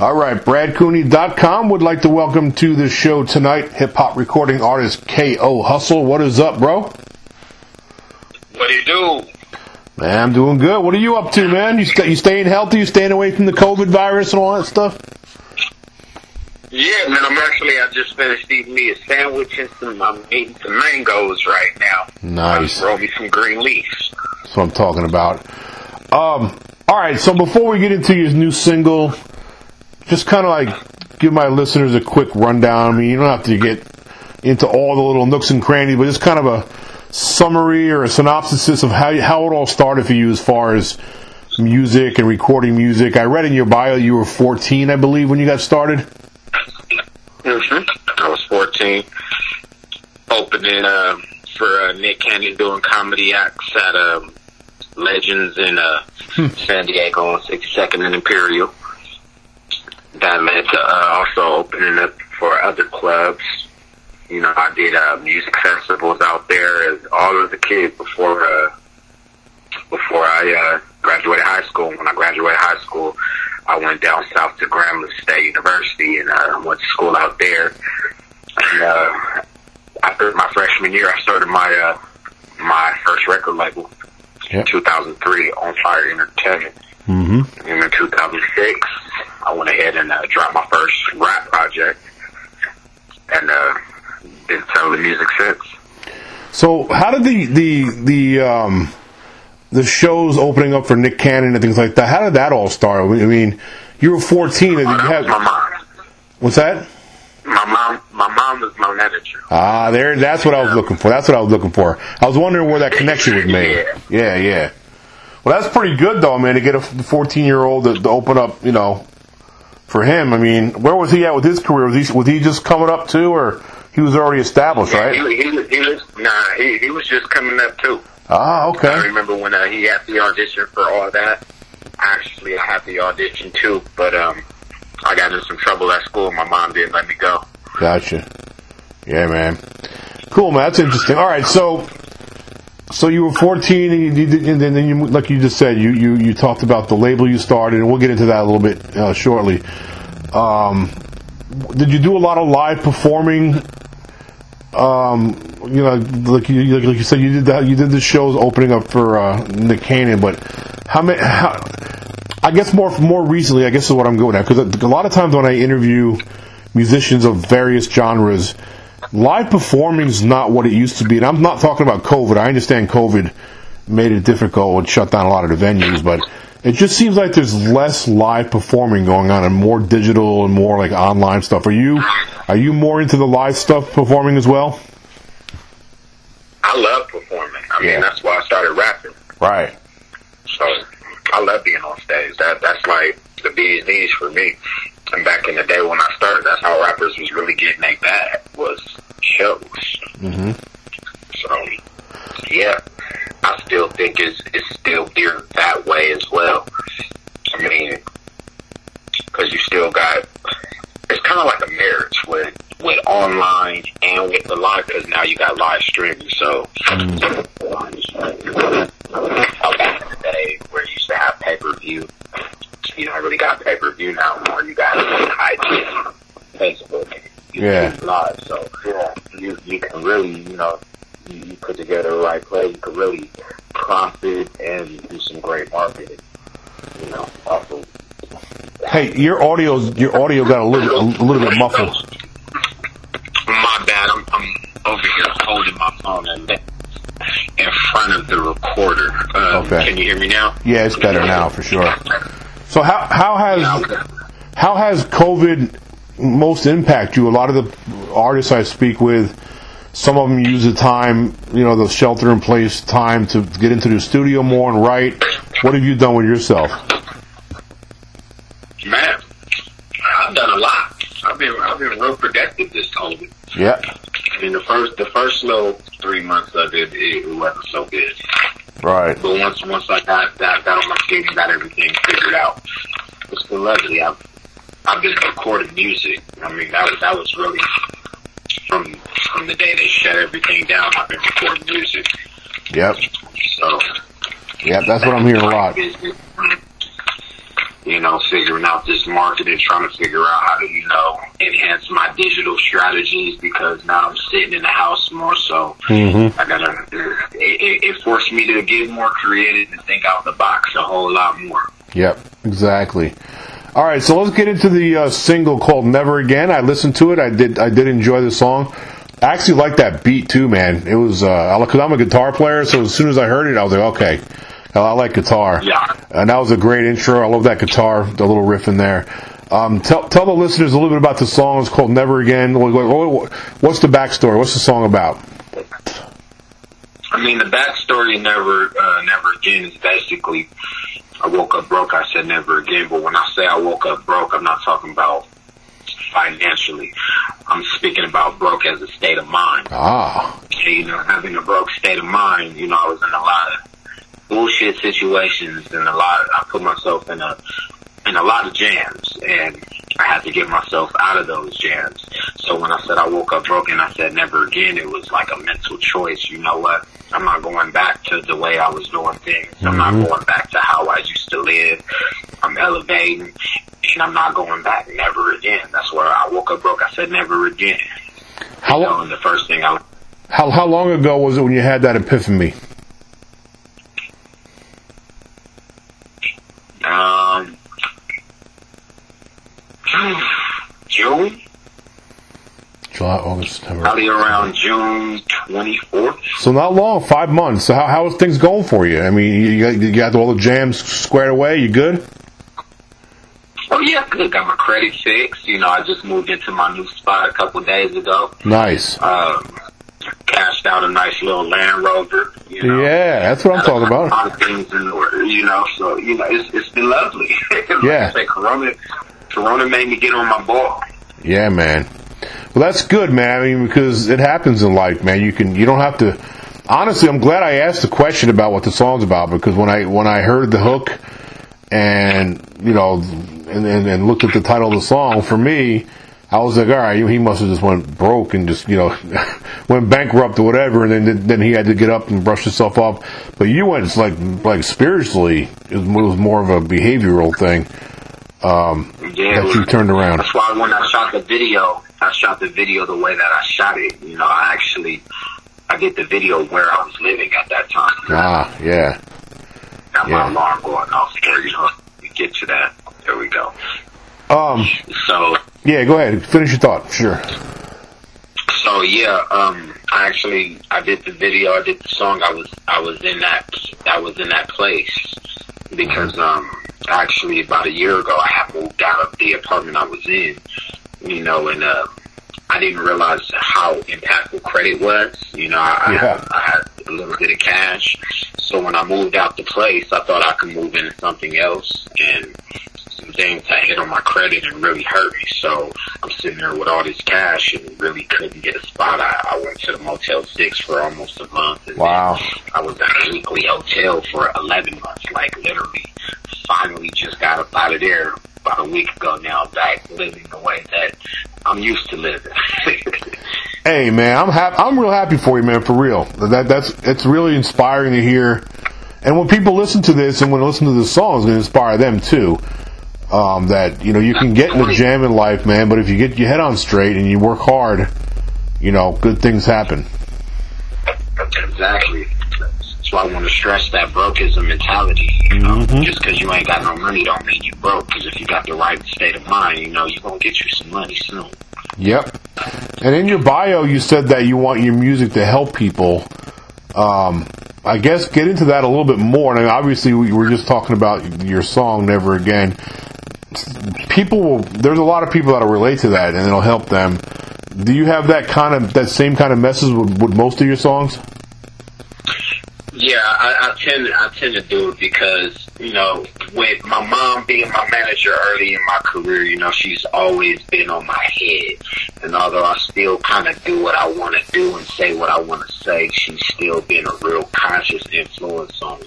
All right, BradCooney.com would like to welcome to the show tonight hip hop recording artist Kayo Hustle. What is up, bro? What do you do? Man, I'm doing good. What are you up to, man? You, st- you staying healthy? You staying away from the COVID virus and all that stuff? Yeah, man, I'm actually, I just finished eating me a sandwich and some, I'm eating some mangoes right now. Nice. Roll me some green leaves. That's what I'm talking about. Um, all right, so before we get into your new single, just kind of like give my listeners a quick rundown. I mean, you don't have to get into all the little nooks and crannies, but just kind of a summary or a synopsis of how how it all started for you as far as music and recording music. I read in your bio you were 14, I believe, when you got started. Mm-hmm. I was 14, opening uh, for uh, Nick Cannon doing comedy acts at um, Legends in uh, San Diego on 62nd and Imperial. That led to uh, also opening up for other clubs. You know, I did uh, music festivals out there as all of the kids before uh, before I uh, graduated high school. When I graduated high school, I went down south to Grambling State University and uh, went to school out there. And uh, after my freshman year, I started my uh, my first record label Yep. 2003 On Fire Entertainment. Mm-hmm. And in 2006, I went ahead and uh, dropped my first rap project, and uh, been selling music since. So, how did the the the um, the shows opening up for Nick Cannon and things like that? How did that all start? I mean, you were 14 and Oh, you had my mom. what's that? My mom, my mom was my manager. Ah, there. That's what I was looking for. That's what I was looking for. I was wondering where that connection was made. Yeah, yeah. Well, that's pretty good though, man. To get a 14 year old to, to open up, you know, for him. I mean, where was he at with his career? Was he was he just coming up too, or he was already established, Yeah, right? he, he, was- he was nah, he, he was just coming up too. Ah, okay. I remember when uh, he had the audition for all that. Actually, I had the audition too, but um, I got in some trouble at school. And my mom didn't let me go. Gotcha. Yeah, man. Cool, man. That's interesting. All right, so so you were 14, and, you, and then then you, like you just said, you, you you talked about the label you started, and we'll get into that a little bit uh, shortly. Um, did you do a lot of live performing? Um, you know, like you like you said, you did that. You did the shows opening up for uh, Nick Cannon, but how many? How, I guess more more recently, I guess is what I'm going at because a lot of times when I interview musicians of various genres, live performing is not what it used to be. And I'm not talking about COVID. I understand COVID made it difficult and shut down a lot of the venues, but it just seems like there's less live performing going on and more digital and more like online stuff. Are you are you more into the live stuff performing as well? I love performing. I mean, Yeah. that's why I started rapping. Right. So I love being on stage. That that's like the bee's knees for me. And back in the day when I started, that's how rappers was really getting their bag was shows. hmm So yeah, I still think it's it's still geared that way as well. I mean, because you still got it's kind of like a marriage with with online and with the live because now you got live streaming. So how back in the day where you used to have pay per view, you don't really got pay per view now more. You got IG, Facebook, YouTube Yeah. live. So yeah, you you can really you know you, you put together the right play. You can really profit and do some great marketing. You know, off of Hey, your audio your audio got a little a little bit muffled. My bad. I'm, I'm over here holding my phone in, in front of the recorder. Uh, Okay. Can you hear me now? Yeah, it's better now for sure. So how how Yeah, has okay. how has COVID most impact you? A lot of the artists I speak with, some of them use the time, you know, the shelter in place time to get into the studio more and write. What have you done with yourself? Man, I've done a lot. I've been I've been real productive this COVID. Yeah, I mean, the first the first little three months of it, it, it wasn't so good. right. But once once I got got, got on my feet and got everything figured out, it's been lovely. I've I've been recording music. I mean, that was that was really from from the day they shut everything down. I've been recording music. Yep, So yep. That's what I'm hearing a lot. You know, figuring out this marketing, trying to figure out how to, you know, enhance my digital strategies because now I'm sitting in the house more. So Mm-hmm. I gotta, it, it, it forced me to get more creative and think out the box a whole lot more. Yep, exactly. All right, so let's get into the uh, single called "Never Again." I listened to it. I did. I did enjoy the song. I actually like that beat too, man. It was because I'm a guitar player, so as soon as I heard it, I was like, okay, I like guitar. Yeah. And that was a great intro. I love that guitar, the little riff in there. Um, tell tell the listeners a little bit about the song. It's called "Never Again." What- what- What's the backstory? What's the song about? I mean, the backstory never, uh, never again is basically, I woke up broke. I said never again. But when I say I woke up broke, I'm not talking about financially. I'm speaking about broke as a state of mind. Ah, And, you know, having a broke state of mind, you know, I was in a lot of bullshit situations and a lot, of, I put myself in a, in a lot of jams and I had to get myself out of those jams. So when I said I woke up broken, I said never again, it was like a mental choice. You know what? I'm not going back to the way I was doing things. I'm not going back to how I used to live. I'm elevating and I'm not going back never again. That's where I woke up broke. I said never again. how You know, and the first thing I how how long ago was it when you had that epiphany? Um, June, July, August, September. probably around June 24th. So not long, five months. So how how is things going for you? I mean, you, got, you got all the jams squared away. You good? Oh yeah, good. Got my credit fixed. You know, I just moved into my new spot a couple days ago. Nice. Um, cashed out a nice little Land Rover. You know. Yeah, that's what I'm talking A about. lot of things in order, you know. So you know, it's it's been lovely. like Yeah. I said, Corona, Corona made me get on my ball. Yeah, man. Well, that's good, man. I mean, because it happens in life, man. You can, you don't have to. Honestly, I'm glad I asked the question about what the song's about because when I when I heard the hook and you know and and, and looked at the title of the song, for me, I was like, all right, he must have just went broke and just you know went bankrupt or whatever, and then then he had to get up and brush himself off. But you went like like spiritually, it was more of a behavioral thing Yeah, that you turned around. That's why when I shot the video, I shot the video the way that I shot it. You know, I actually, I did the video where I was living at that time. Ah, yeah. Got yeah. my alarm going off there, you know, we get to that. There we go. Um, So, yeah, go ahead. Finish your thought. Sure. so yeah, um, I actually, I did the video, I did the song, I was, I was in that, I was in that place because, um, actually about a year ago, I had moved out of the apartment I was in, you know, and, uh, I didn't realize how impactful credit was. You know, I, I, Yeah. had, I had a little bit of cash. So when I moved out the place, I thought I could move into something else and some things that hit on my credit and really hurt me. So I'm sitting there with all this cash and really couldn't get a spot. I, I went to the Motel 6 for almost a month. And Wow. I was at a weekly hotel for 11 months, like literally finally just got up out of there about a week ago now, back living the way that I'm used to living. Hey, man, I'm happy. I'm real happy for you, man. For real. That that's it's really inspiring to hear. And when people listen to this and when they listen to this song, it's going to inspire them too. Um, that you know you can get in the jam in life, man. But if you get your head on straight and you work hard, you know, good things happen. exactly. That's why I want to stress that broke is a mentality. You know, just because you ain't got no money don't mean you broke. Because if you got the right state of mind, you know, you're gonna get you some money soon. Yep. And in your bio, you said that you want your music to help people. Um, I guess get into that a little bit more. And obviously, we were just talking about your song "Never Again." People will. There's a lot of people that'll relate to that, and it'll help them. Do you have that kind of that same kind of message with, with most of your songs? Yeah, I, I tend I tend to do it because you know, with my mom being my manager early in my career, you know, she's always been on my head. And although I still kind of do what I want to do and say what I want to say, she's still been a real conscious influence on me.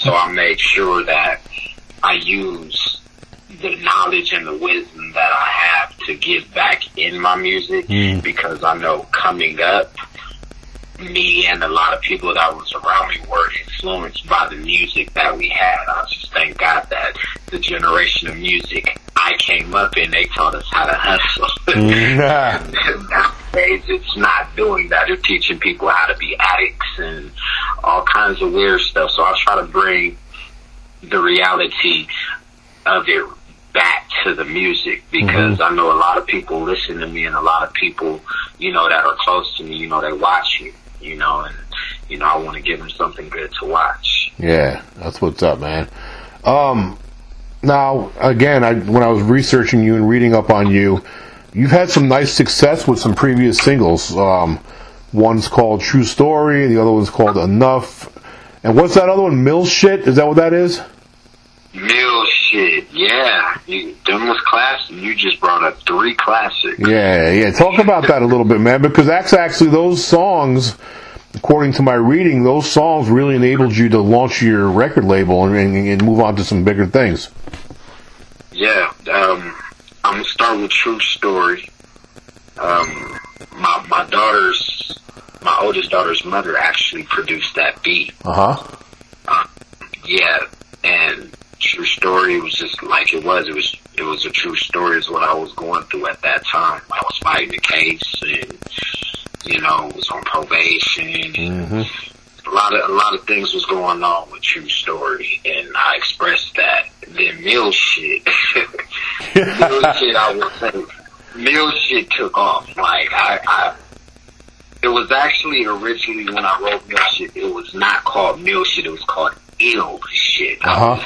So I made sure that I use the knowledge and the wisdom that I have to give back in my music hmm. because I know coming up, me and a lot of people that was around me were influenced by the music that we had. I just thank God that the generation of music I came up in, they taught us how to hustle. Nowadays, it's not doing that. They're teaching people how to be addicts and all kinds of weird stuff. So I try to bring the reality of it back to the music because I know a lot of people listen to me and a lot of people, you know, that are close to me, you know, they watch you, you know, and, you know, I want to give them something good to watch. Yeah, that's what's up, man. Um, now, again, I, when I was researching you and reading up on you, you've had some nice success with some previous singles. Um, one's called True Story, the other one's called Enough. And what's that other one? Mill Shit? Is that what that is? Mill shit, yeah. You, them was classic. You just brought up three classics. Yeah, yeah. Talk about that a little bit, man, because that's actually those songs, according to my reading, those songs really enabled you to launch your record label and, and, and move on to some bigger things. Yeah, um, I'm gonna start with True Story. Um, my my daughter's, my oldest daughter's mother actually produced that beat. Uh huh. Yeah, and True Story It was just like it was. It was it was a true story. Is what I was going through at that time. I was fighting the case, and you know, was on probation. And Mm-hmm. a lot of a lot of things was going on with True Story, and I expressed that. Then Mill shit, Mill shit, I would say, Mill shit took off. Like I, I, it was actually originally when I wrote Mill shit, it was not called Mill shit. It was called Ill shit. Uh-huh.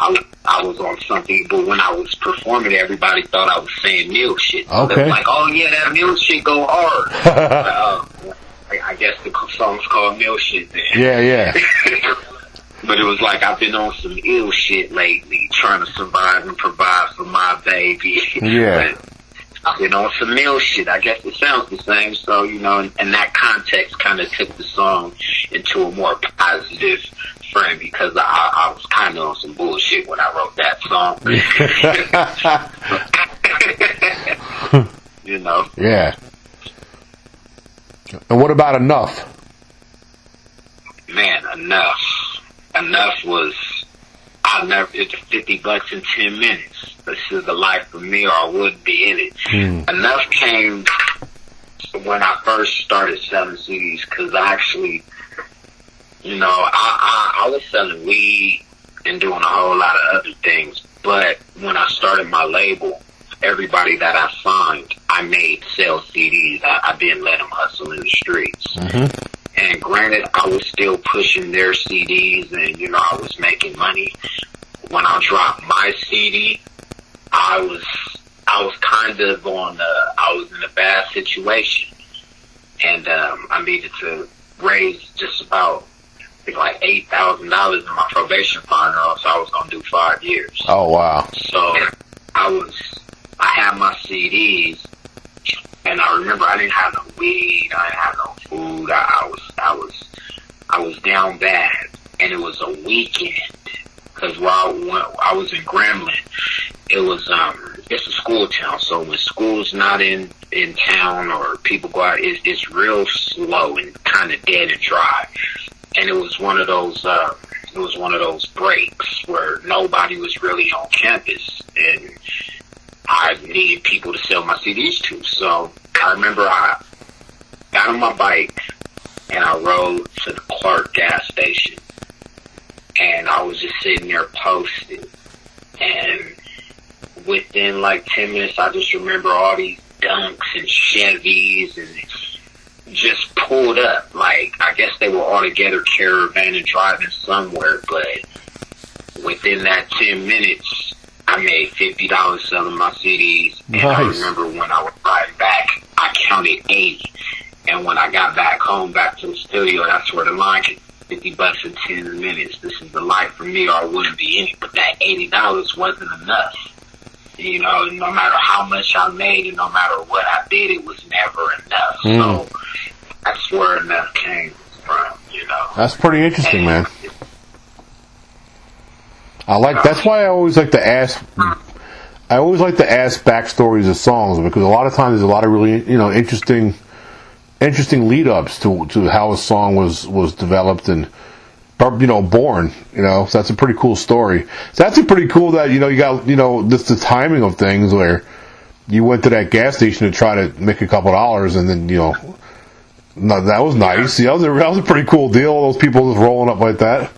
I, was- I was on something, but when I was performing, everybody thought I was saying Mill shit. So Okay. like, oh yeah, that Mill shit go hard. uh, I, I guess the song's called Mill shit then. Yeah, yeah. But it was like I've been on some ill shit lately, trying to survive and provide for my baby. Yeah. But Been on some ill shit. I guess it sounds the same. So you know, and, and that context kind of took the song into a more positive frame because I, I was kind of on some bullshit when I wrote that song. you know. Yeah. And what about Enough? man, enough. Enough was, I'll never, it's 50 bucks in 10 minutes. This is the life for me or I wouldn't be in it. Hmm. Enough came when I first started selling CDs because I actually, you know, I, I, I was selling weed and doing a whole lot of other things. But when I started my label, everybody that I signed, I made sell CDs. I, I didn't let them hustle in the streets. Mm-hmm. And granted, I was still pushing their CDs and, you know, I was making money. When I dropped my CD, I was, I was kind of on, uh, I was in a bad situation. And, um, I needed to raise just about, I think like $8,000 in my probation fund or else I was going to do five years. Oh, wow. So I was, I had my CDs, and I remember I didn't have no weed, I didn't have no food. I, I was, I was, I was down bad, and it was a weekend. Cause while I was in Grambling, it was um, it's a school town. So when school's not in in town or people go out, it's it's real slow and kind of dead and dry. And it was one of those. Uh, it was one of those breaks where nobody was really on campus, and I needed people to sell my CDs to. So I remember I got on my bike and I rode to the Clark gas station, and I was just sitting there posting, and within like ten minutes, I just remember all these Dunks and Chevys and just pulled up. Like I guess they were all together caravanning driving somewhere, but within that ten minutes, I made fifty dollars selling my CDs. And I remember when I was riding back, I counted eighty. And when I got back home, back to the studio, that's where the line came. Fifty bucks in ten minutes. This is the life for me, or I wouldn't be in it. But that eighty dollars wasn't enough. You know, no matter how much I made and no matter what I did, it was never enough. Mm. So that's where enough came from. You know. That's pretty interesting, man. I like. That's why I always like to ask. I always like to ask backstories of songs because a lot of times there's a lot of really you know interesting interesting lead ups to to how a song was was developed and you know born. You know, so that's a pretty cool story. So that's a pretty cool that you know you got you know this the timing of things where you went to that gas station to try to make a couple dollars and then you know. No, that was nice. Yeah, that was, a, that was a pretty cool deal. Those people just rolling up like that.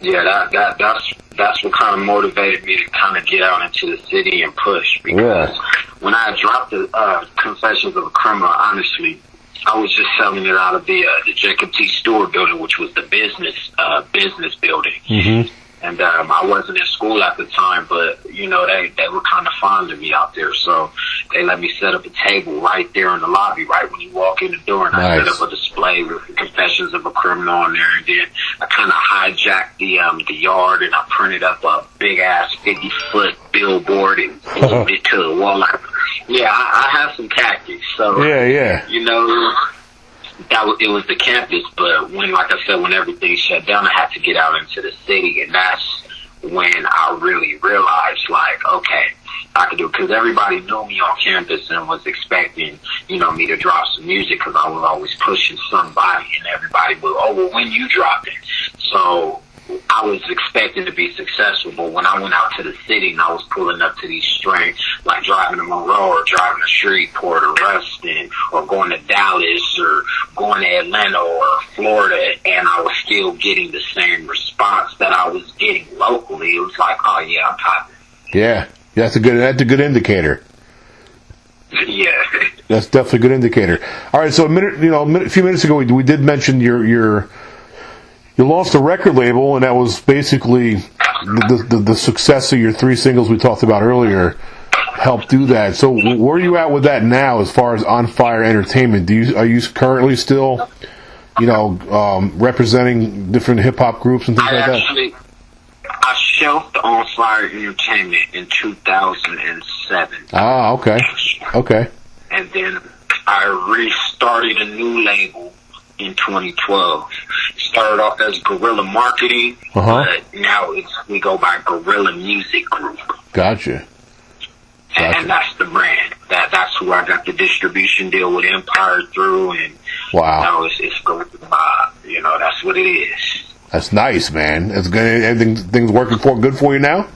Yeah, that that that's that's what kind of motivated me to kind of get out into the city and push because yeah. when I dropped the uh, Confessions of a Criminal, honestly, I was just selling it out of the uh, the Jacob T. Stewart building, which was the business uh, business building. Mm-hmm and um, I wasn't in school at the time, but you know they they were kind of fond of me out there, so they let me set up a table right there in the lobby, right when you walk in the door, and nice. I set up a display with Confessions of a Criminal on there, and then I kind of hijacked the um the yard and I printed up a big ass fifty foot billboard and moved it to the wall. Like, yeah, I, I have some tactics, so yeah, yeah, you know that was, it was the campus, but when, like I said, when everything shut down, I had to get out into the city, and that's when I really realized, like, okay, I could do it because everybody knew me on campus and was expecting, you know, me to drop some music because I was always pushing somebody, and everybody would, oh, well, when you drop it. So I was expecting to be successful, but when I went out to the city and I was pulling up to these strengths, like driving to Monroe or driving to Shreveport or Ruston or going to Dallas or going to Atlanta or Florida, and I was still getting the same response that I was getting locally, it was like, oh yeah, I'm popping. Yeah, that's a good. That's a good indicator. Yeah. That's definitely a good indicator. All right, so a minute, you know, a, minute, a few minutes ago, we, we did mention your your you lost a record label, and that was basically the, the, the success of your three singles we talked about earlier helped do that. So where are you at with that now, as far as On Fire Entertainment? Do you are you currently still, you know, um, representing different hip hop groups and things I like actually, that? I shelved On Fire Entertainment in 2007. Ah, okay, okay. And then I restarted a new label in 2012. Started off as Guerrilla Marketing, uh-huh. but now it's we go by Guerrilla Music Group. Gotcha. gotcha. And that's the brand. That that's who I got the distribution deal with Empire through, and wow, now it's it's going by. You know, that's what it is. That's nice, man. It's good. Everything things working for good for you now.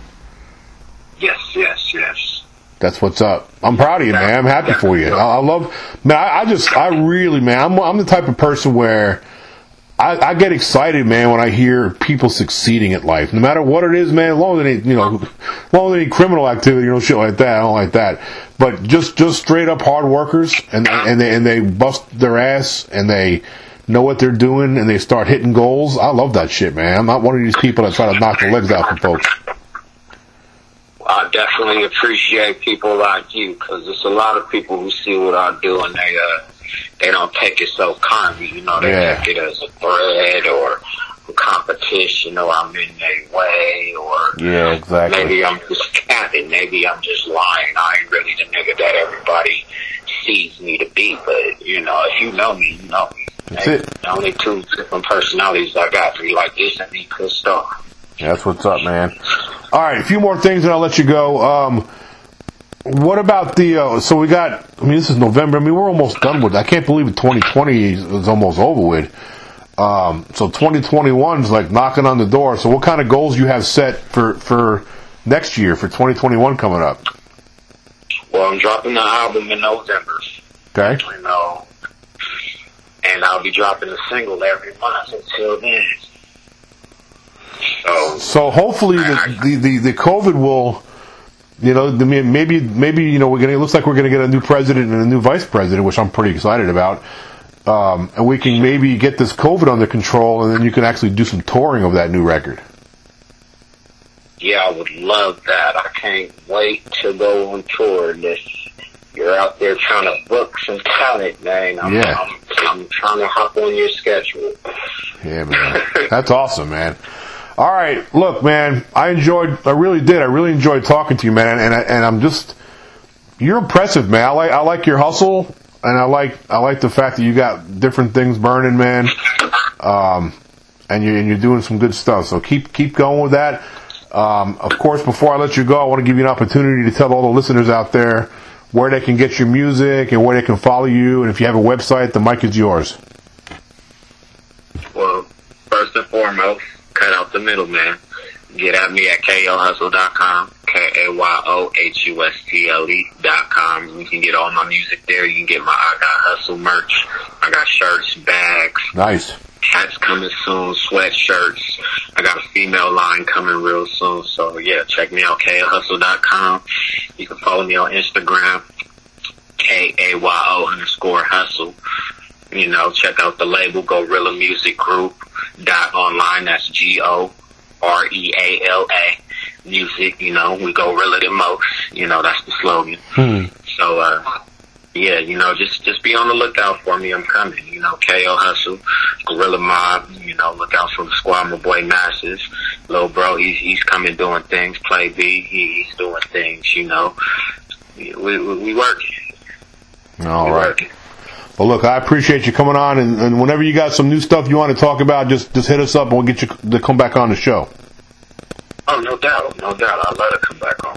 Yes, yes, yes. That's what's up. I'm proud of you, man. I'm happy for you. I, I love, man. I, I, just, I really, man. I'm, I'm the type of person where I, I, get excited, man, when I hear people succeeding at life, no matter what it is, man. Long as any, you know, long as any criminal activity, you know, shit like that. I don't like that. But just, just straight up hard workers, and and they and they bust their ass, and they know what they're doing, and they start hitting goals. I love that shit, man. I'm not one of these people that try to knock the legs out from folks. Definitely appreciate people like you because there's a lot of people who see what I do and they uh they don't take it so kindly. You know, they yeah. take it as a threat or a competition or I'm in their way or yeah, exactly. Maybe I'm just capping. Maybe I'm just lying. I ain't really the nigga that everybody sees me to be. But you know, if you know me, you know me. That's it. The only two different personalities I got, three like this and me pissed off. That's what's up, man. All right, a few more things and I'll let you go. Um, what about the? Uh, so we got. I mean, this is November. I mean, we're almost done with. It. I can't believe it. 2020 is almost over with. Um, so 2021 is like knocking on the door. So what kind of goals you have set for for next year for 2021 coming up? Well, I'm dropping the album in November. Okay. You know, and I'll be dropping a single every month until then. So, so hopefully the, the, the, the COVID will, you know, maybe maybe you know we're gonna. It looks like we're gonna get a new president and a new vice president, which I'm pretty excited about. Um, and we can maybe get this COVID under control, and then you can actually do some touring of that new record. Yeah, I would love that. I can't wait to go on tour. This you're out there trying to book some talent, man. I'm, yeah. I'm, I'm trying to hop on your schedule. Yeah, man. That's awesome, man. All right, look, man, I enjoyed. I really did. I really enjoyed talking to you, man. And I, and I'm just, you're impressive, man. I like I like your hustle, and I like I like the fact that you got different things burning, man. Um, and you and you're doing some good stuff. So keep keep going with that. Um, of course, before I let you go, I want to give you an opportunity to tell all the listeners out there where they can get your music and where they can follow you, and if you have a website, the mic is yours. Well, first and foremost, the middleman. Get at me at kayohustle.com, K-A-Y-O-H-U-S-T-L-E dot com. You can get all my music there. You can get my I Got Hustle merch. I got shirts, bags, Nice. hats coming soon, sweatshirts. I got a female line coming real soon. So yeah, check me out, kayohustle.com. You can follow me on Instagram, K-A-Y-O underscore hustle. You know, check out the label, Gorilla Music Group dot online. That's G O R E A L A music. You know, we go realer than most. You know, that's the slogan. Hmm. So, uh, yeah, you know, just just be on the lookout for me. I'm coming. You know, Kayo Hustle, Gorilla Mob. You know, look out for the squad. My boy Masses, little bro. He's he's coming doing things. Play B. He, he's doing things. You know, we we, we working. All we right. working. Well, look, I appreciate you coming on, and, and whenever you got some new stuff you want to talk about, just just hit us up, and we'll get you to come back on the show. Oh, no doubt, no doubt. I'll let to come back on.